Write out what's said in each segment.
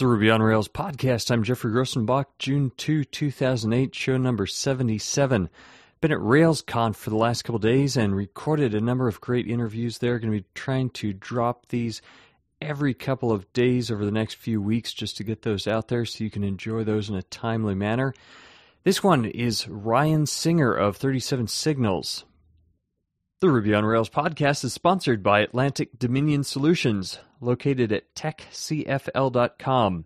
the Ruby on Rails podcast. I'm Geoffrey Grosenbach, June 2, 2008, show number 77. Been at RailsConf for the last couple days and recorded a number of great interviews there. Going to be trying to drop these every couple of days over the next few weeks just to get those out there so you can enjoy those in a timely manner. This one is Ryan Singer of 37 Signals. The Ruby on Rails podcast is sponsored by Atlantic Dominion Solutions, located at techcfl.com.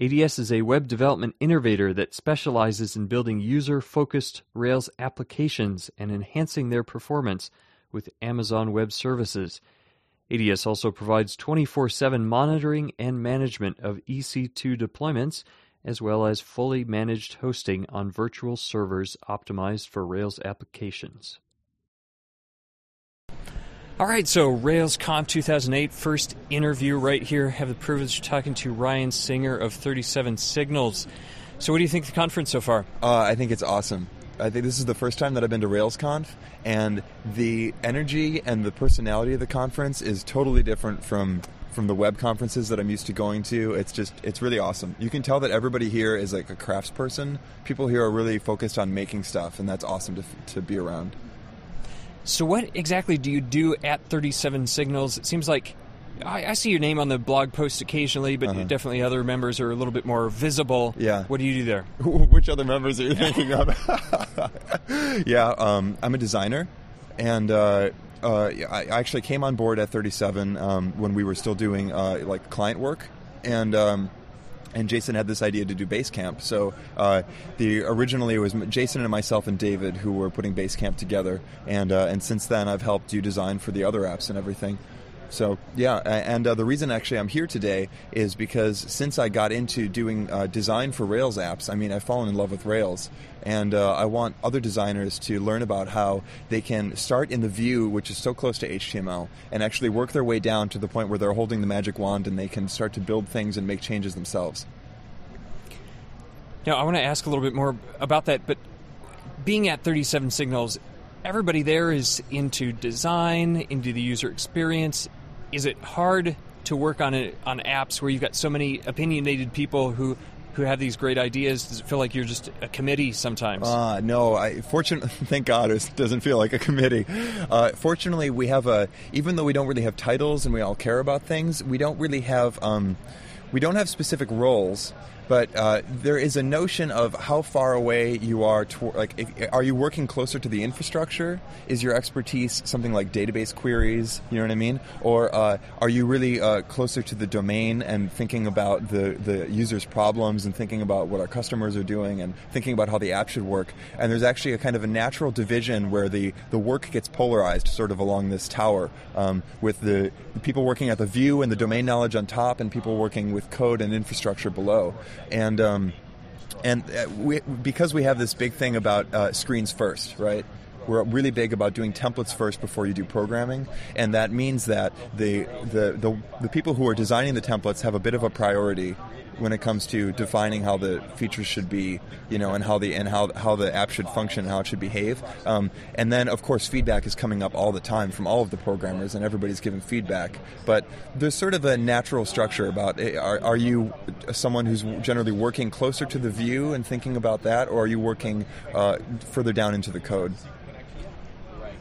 ADS is a web development innovator that specializes in building user focused Rails applications and enhancing their performance with Amazon Web Services. ADS also provides 24 7 monitoring and management of EC2 deployments, as well as fully managed hosting on virtual servers optimized for Rails applications. All right, so RailsConf 2008, first interview right here. Have the privilege of talking to Ryan Singer of 37 Signals. So, what do you think of the conference so far? Uh, I think it's awesome. I think this is the first time that I've been to RailsConf, and the energy and the personality of the conference is totally different from from the web conferences that I'm used to going to. It's just it's really awesome. You can tell that everybody here is like a craftsperson. People here are really focused on making stuff, and that's awesome to to be around. So, what exactly do you do at 37 Signals? It seems like I, I see your name on the blog post occasionally, but uh-huh. definitely other members are a little bit more visible. Yeah. What do you do there? Which other members are you thinking of? yeah, um, I'm a designer, and uh, uh, I actually came on board at 37 um, when we were still doing uh, like client work, and um, and Jason had this idea to do Basecamp. So uh, the originally it was Jason and myself and David who were putting Basecamp together, and uh, and since then I've helped do design for the other apps and everything. So yeah, and uh, the reason actually I'm here today is because since I got into doing uh, design for Rails apps, I mean I've fallen in love with Rails, and uh, I want other designers to learn about how they can start in the view, which is so close to HTML, and actually work their way down to the point where they're holding the magic wand and they can start to build things and make changes themselves. Now I want to ask a little bit more about that, but being at 37 Signals, everybody there is into design, into the user experience, is it hard to work on it on apps where you've got so many opinionated people who who have these great ideas? Does it feel like you're just a committee sometimes? Uh, no, I fortunately, thank God, it doesn't feel like a committee. Uh, fortunately, we have a even though we don't really have titles and we all care about things, we don't really have um, we don't have specific roles but uh, there is a notion of how far away you are. Like, if, are you working closer to the infrastructure? Is your expertise something like database queries? You know what I mean? Or uh, are you really uh, closer to the domain and thinking about the the user's problems and thinking about what our customers are doing and thinking about how the app should work? And there's actually a kind of a natural division where the the work gets polarized, sort of along this tower, um, with the, the people working at the view and the domain knowledge on top, and people working with code and infrastructure below and um, and uh, we, because we have this big thing about uh, screens first, right? We're really big about doing templates first before you do programming, and that means that the, the, the, the people who are designing the templates have a bit of a priority when it comes to defining how the features should be, you know, and how the and how how the app should function, how it should behave. Um, and then, of course, feedback is coming up all the time from all of the programmers, and everybody's giving feedback. But there's sort of a natural structure about eh, are, are you someone who's generally working closer to the view and thinking about that, or are you working uh, further down into the code?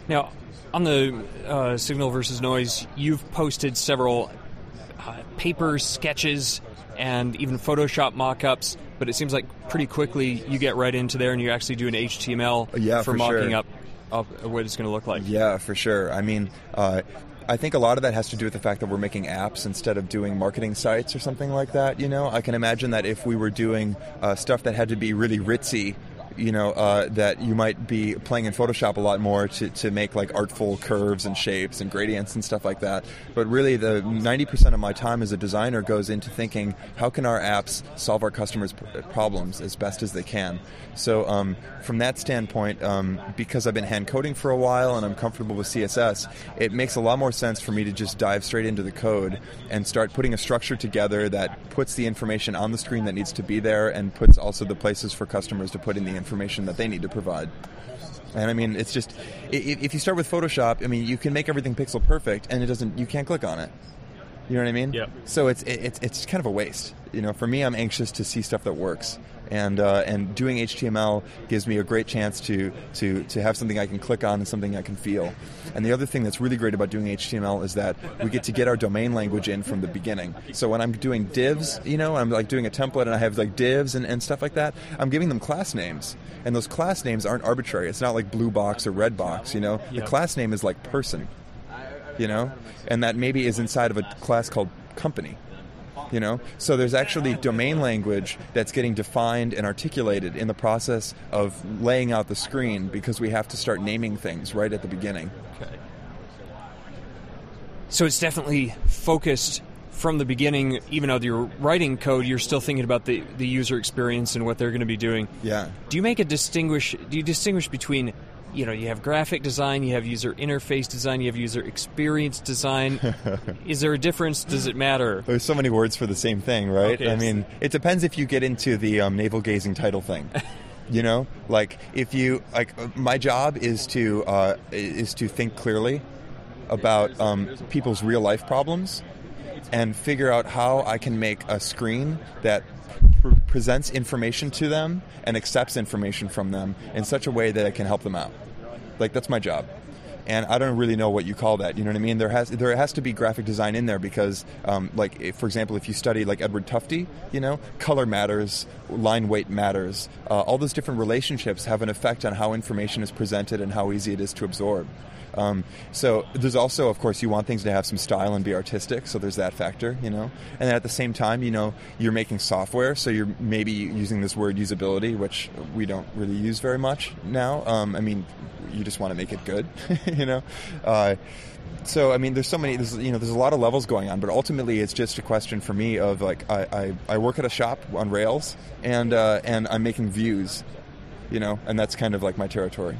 Now, on the uh, signal versus noise, you've posted several uh, papers, sketches, and even Photoshop mock-ups. But it seems like pretty quickly you get right into there and you actually do an HTML yeah, for, for mocking sure. up, up what it's going to look like. Yeah, for sure. I mean. Uh, I think a lot of that has to do with the fact that we're making apps instead of doing marketing sites or something like that. You know, I can imagine that if we were doing uh, stuff that had to be really ritzy you know, uh, that you might be playing in Photoshop a lot more to, to make like artful curves and shapes and gradients and stuff like that. But really, the 90% of my time as a designer goes into thinking how can our apps solve our customers' problems as best as they can. So, um, from that standpoint, um, because I've been hand coding for a while and I'm comfortable with CSS, it makes a lot more sense for me to just dive straight into the code and start putting a structure together that puts the information on the screen that needs to be there and puts also the places for customers to put in the information information that they need to provide. And I mean, it's just if you start with Photoshop, I mean, you can make everything pixel perfect, and it doesn't. You can't click on it. You know what I mean? Yeah. So it's it, it's it's kind of a waste. You know, for me, I'm anxious to see stuff that works, and uh, and doing HTML gives me a great chance to to to have something I can click on and something I can feel. And the other thing that's really great about doing HTML is that we get to get our domain language in from the beginning. So when I'm doing divs, you know, I'm like doing a template and I have like divs and, and stuff like that. I'm giving them class names, and those class names aren't arbitrary. It's not like blue box or red box. You know, Yeah. the class name is like person you know, and that maybe is inside of a class called company. You know, so there's actually domain language that's getting defined and articulated in the process of laying out the screen because we have to start naming things right at the beginning. Okay. So it's definitely focused from the beginning, even though you're writing code, you're still thinking about the, the user experience and what they're going to be doing. Yeah. Do you make a distinguish? Do you distinguish between, you know, you have graphic design, you have user interface design, you have user experience design. Is there a difference? Does it matter? There's so many words for the same thing, right? Okay. I mean, it depends if you get into the um, navel gazing title thing. you know, like if you like, uh, my job is to uh, is to think clearly about um, people's real life problems and figure out how I can make a screen that pr- presents information to them and accepts information from them in such a way that it can help them out. Like that's my job. And I don't really know what you call that. You know what I mean? There has there has to be graphic design in there because, um, like if, for example, if you study like Edward Tufte, you know, color matters, line weight matters. Uh, all those different relationships have an effect on how information is presented and how easy it is to absorb. Um, so there's also, of course, you want things to have some style and be artistic. So there's that factor, you know. And then at the same time, you know, you're making software, so you're maybe using this word usability, which we don't really use very much now. Um, I mean, you just want to make it good, you know. Uh, so I mean, there's so many. There's, you know, there's a lot of levels going on, but ultimately, it's just a question for me of like, I, I, I work at a shop on Rails, and uh, and I'm making views, you know, and that's kind of like my territory.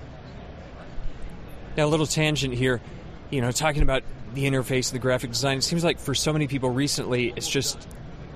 Now, a little tangent here. You know, talking about the interface, the graphic design. It seems like for so many people recently, it's just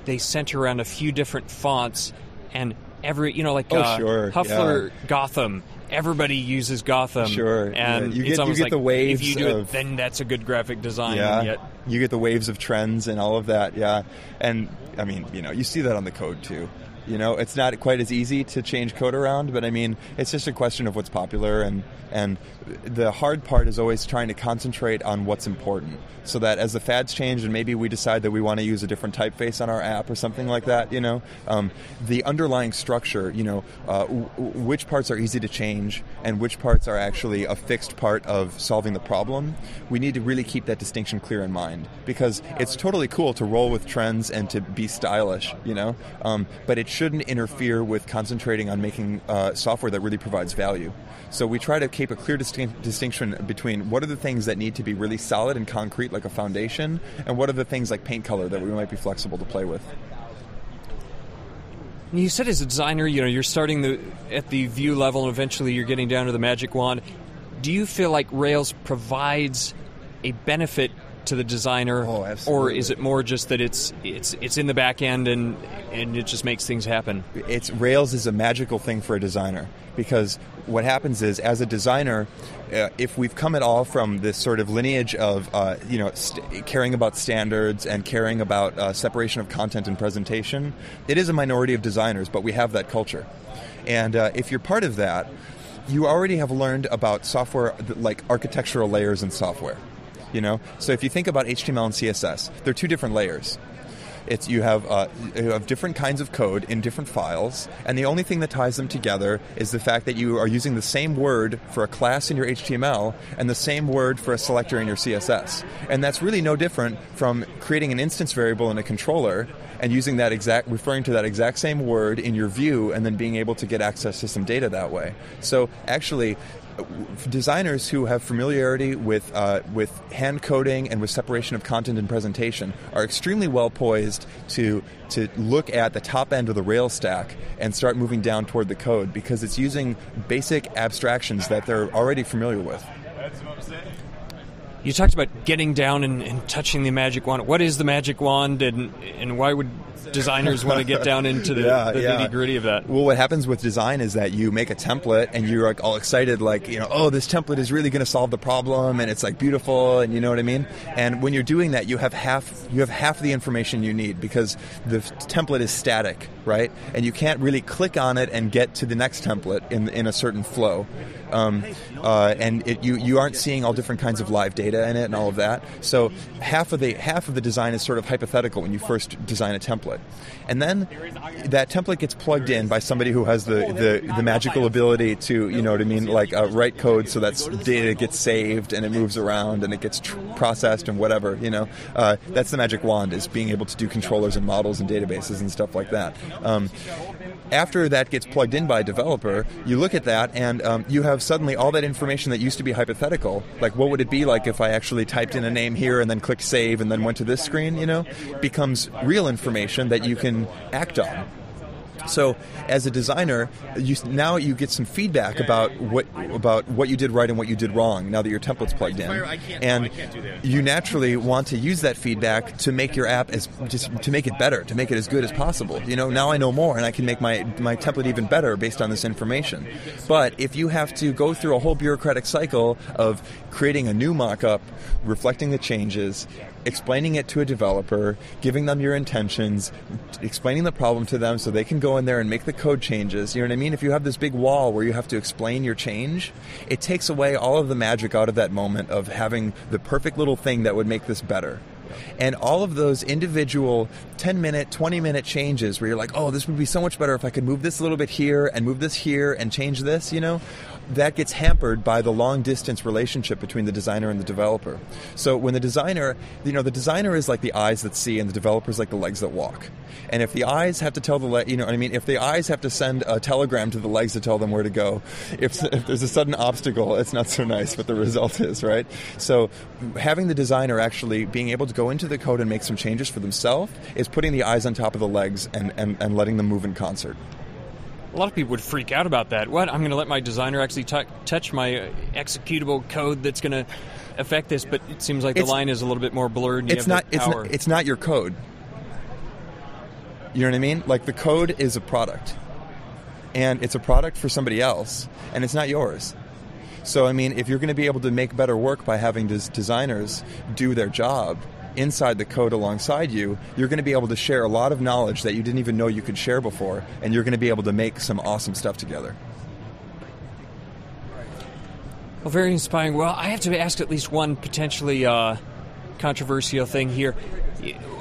they center around a few different fonts, and every you know, like Oh, uh, sure, Hoefler Gotham. Everybody uses Gotham. Sure, and yeah. You it's get- you almost get like the waves If you do it, then that's a good graphic design. Yeah, yet, you get the waves of trends and all of that. Yeah, and I mean, you know, you see that on the code too. You know, it's not quite as easy to change code around, but I mean, it's just a question of what's popular, and and the hard part is always trying to concentrate on what's important, so that as the fads change and maybe we decide that we want to use a different typeface on our app or something like that, you know, um, the underlying structure, you know, uh, w- which parts are easy to change and which parts are actually a fixed part of solving the problem, we need to really keep that distinction clear in mind because it's totally cool to roll with trends and to be stylish, you know, um, but it shouldn't interfere with concentrating on making uh, software that really provides value. So we try to keep a clear distin- distinction between what are the things that need to be really solid and concrete, like a foundation, and what are the things like paint color that we might be flexible to play with. You said as a designer, you know, you're starting the at the view level, and eventually you're getting down to the magic wand. Do you feel like Rails provides a benefit to the designer, Oh, or is it more just that it's it's it's in the back end and and it just makes things happen? it's Rails is a magical thing for a designer because what happens is as a designer, uh, if we've come at all from this sort of lineage of uh, you know st- caring about standards and caring about uh, separation of content and presentation, it is a minority of designers, but we have that culture, and uh, if you're part of that, you already have learned about software like architectural layers in software. You know, so if you think about HTML and CSS, they're two different layers. It's you have uh, you have different kinds of code in different files, and the only thing that ties them together is the fact that you are using the same word for a class in your HTML and the same word for a selector in your CSS. And that's really no different from creating an instance variable in a controller and using that exact referring to that exact same word in your view and then being able to get access to some data that way. So actually designers who have familiarity with uh, with hand coding and with separation of content and presentation are extremely well poised to to look at the top end of the Rails stack and start moving down toward the code because it's using basic abstractions that they're already familiar with. You talked about getting down and, and, touching the magic wand. What is the magic wand, and and why would designers want to get down into the, yeah, the yeah. nitty gritty of that? Well, what happens with design is that you make a template and you're like all excited, like you know, oh, this template is really going to solve the problem, and it's like beautiful, and you know what I mean. And when you're doing that, you have half you have half the information you need because the template is static, right? And you can't really click on it and get to the next template in in a certain flow. Um, uh, and it, you you aren't seeing all different kinds of live data in it and all of that. So half of the half of the design is sort of hypothetical when you first design a template, and then that template gets plugged in by somebody who has the, the, the magical ability to you know what I mean, like uh, write code so that data gets saved and it moves around and it gets tr- processed and whatever. You know, uh, that's the magic wand is being able to do controllers and models and databases and stuff like that. Um, after that gets plugged in by a developer, you look at that and um, you have suddenly all that information that used to be hypothetical. Like, what would it be like if I actually typed in a name here and then clicked save and then went to this screen? You know, becomes real information that you can act on. So, as a designer, you, now you get some feedback about what about what you did right and what you did wrong. Now that your template's plugged in, and you naturally want to use that feedback to make your app as just to make it better, to make it as good as possible. You know, now I know more, and I can make my my template even better based on this information. But if you have to go through a whole bureaucratic cycle of creating a new mockup, reflecting the changes, explaining it to a developer, giving them your intentions, explaining the problem to them so they can go in there and make the code changes. You know what I mean? If you have this big wall where you have to explain your change, it takes away all of the magic out of that moment of having the perfect little thing that would make this better. And all of those individual 10 minute, 20 minute changes where you're like, oh, this would be so much better if I could move this a little bit here and move this here and change this, you know? That gets hampered by the long distance relationship between the designer and the developer. So when the designer, you know, the designer is like the eyes that see and the developer is like the legs that walk. And if the eyes have to tell the, le- you know I mean, if the eyes have to send a telegram to the legs to tell them where to go, if, if there's a sudden obstacle, it's not so nice what the result is, right? So having the designer actually being able to go into the code and make some changes for themselves is putting the eyes on top of the legs and, and, and letting them move in concert a lot of people would freak out about that. What? I'm going to let my designer actually t- touch my uh, executable code that's going to affect this, but it seems like it's, the line is a little bit more blurred. it's not. It's not. It's not your code. You know what I mean? Like the code is a product, and it's a product for somebody else, and it's not yours. So I mean, if you're going to be able to make better work by having des- designers do their job, inside the code alongside you, you're going to be able to share a lot of knowledge that you didn't even know you could share before, and you're going to be able to make some awesome stuff together. Well, very inspiring. Well, I have to ask at least one potentially uh, controversial thing here.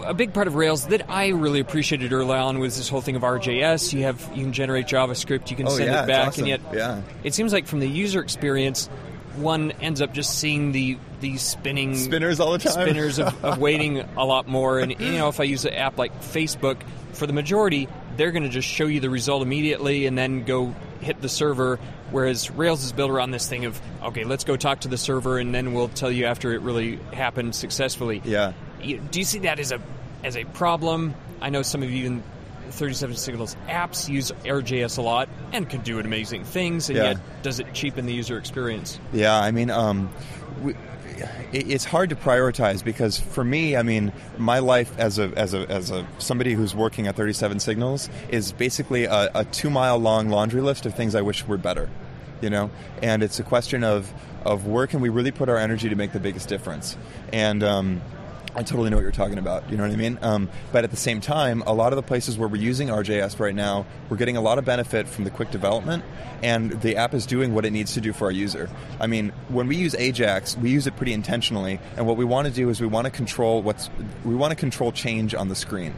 A big part of Rails that I really appreciated early on was this whole thing of RJS. You have you can generate JavaScript, you can oh, send yeah, it back, awesome. and yet yeah. it seems like from the user experience, one ends up just seeing the these spinning spinners all the time, spinners of, of waiting a lot more. And you know, if I use an app like Facebook, for the majority, they're going to just show you the result immediately and then go hit the server. Whereas Rails is built around this thing of okay, let's go talk to the server and then we'll tell you after it really happened successfully. Yeah. Do you see that as a as a problem? I know some of you in 37 Signals apps use RJS a lot and can do amazing things, and yeah. yet does it cheapen the user experience? Yeah, I mean, um, we, it's hard to prioritize because for me, I mean, my life as a as a as a somebody who's working at 37 Signals is basically a, a two mile long laundry list of things I wish were better, you know. And it's a question of of where can we really put our energy to make the biggest difference, and. Um, I totally know what you're talking about. You know what I mean? Um, but at the same time, a lot of the places where we're using RJS right now, we're getting a lot of benefit from the quick development, and the app is doing what it needs to do for our user. I mean, when we use Ajax, we use it pretty intentionally, and what we want to do is we want to control what's we want to control change on the screen.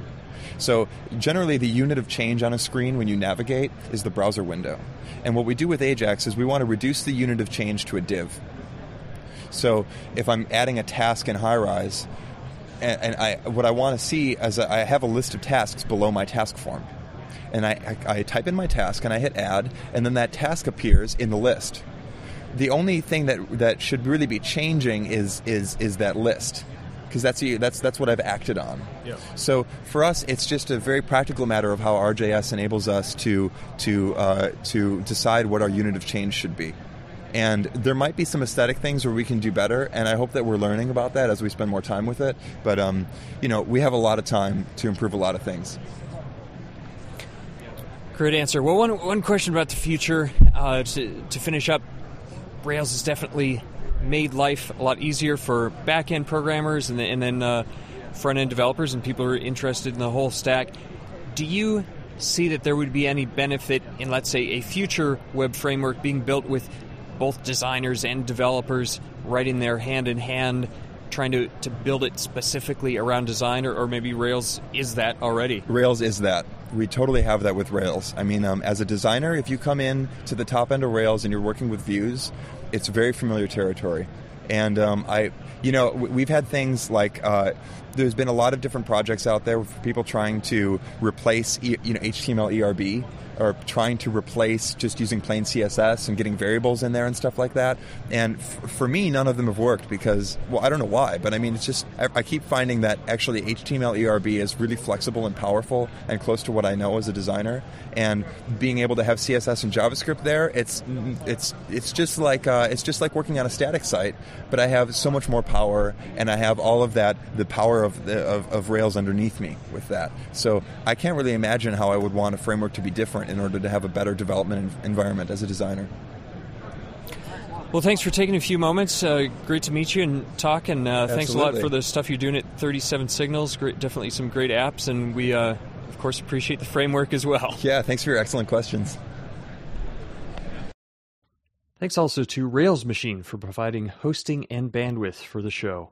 So generally, the unit of change on a screen when you navigate is the browser window, and what we do with Ajax is we want to reduce the unit of change to a div. So if I'm adding a task in Highrise, and, and I, what I want to see is I have a list of tasks below my task form. And I, I, I type in my task and I hit add, and then that task appears in the list. The only thing that, that should really be changing is, is, is that list because that's that's that's what I've acted on. Yep. So for us, it's just a very practical matter of how RJS enables us to to uh, to decide what our unit of change should be And there might be some aesthetic things where we can do better, and I hope that we're learning about that as we spend more time with it. But um, you know, we have a lot of time to improve a lot of things. Great answer. Well, one one question about the future uh, to to finish up. Rails has definitely made life a lot easier for back end programmers and, and then uh, front end developers and people who are interested in the whole stack. Do you see that there would be any benefit in, let's say, a future web framework being built with both designers and developers writing there hand in hand, trying to, to build it specifically around design, or, or maybe Rails is that already? Rails is that. We totally have that with Rails. I mean, um, as a designer, if you come in to the top end of Rails and you're working with views, it's very familiar territory. And um, I, you know, we've had things like uh, there's been a lot of different projects out there for people trying to replace, you know, HTML ERB or trying to replace just using plain CSS and getting variables in there and stuff like that. And f- for me, none of them have worked because, well, I don't know why, but I mean, it's just, I, I keep finding that actually HTML ERB is really flexible and powerful and close to what I know as a designer. And being able to have CSS and JavaScript there, it's, it's, it's just like, uh, it's just like working on a static site, but I have so much more power and I have all of that, the power of, the, of, of Rails underneath me with that. So I can't really imagine how I would want a framework to be different in order to have a better development environment as a designer. Well, thanks for taking a few moments. Uh, great to meet you and talk, and uh, thanks a lot for the stuff you're doing at 37 Signals. Great, definitely some great apps, and we, uh, of course, appreciate the framework as well. Yeah, thanks for your excellent questions. Thanks also to Rails Machine for providing hosting and bandwidth for the show.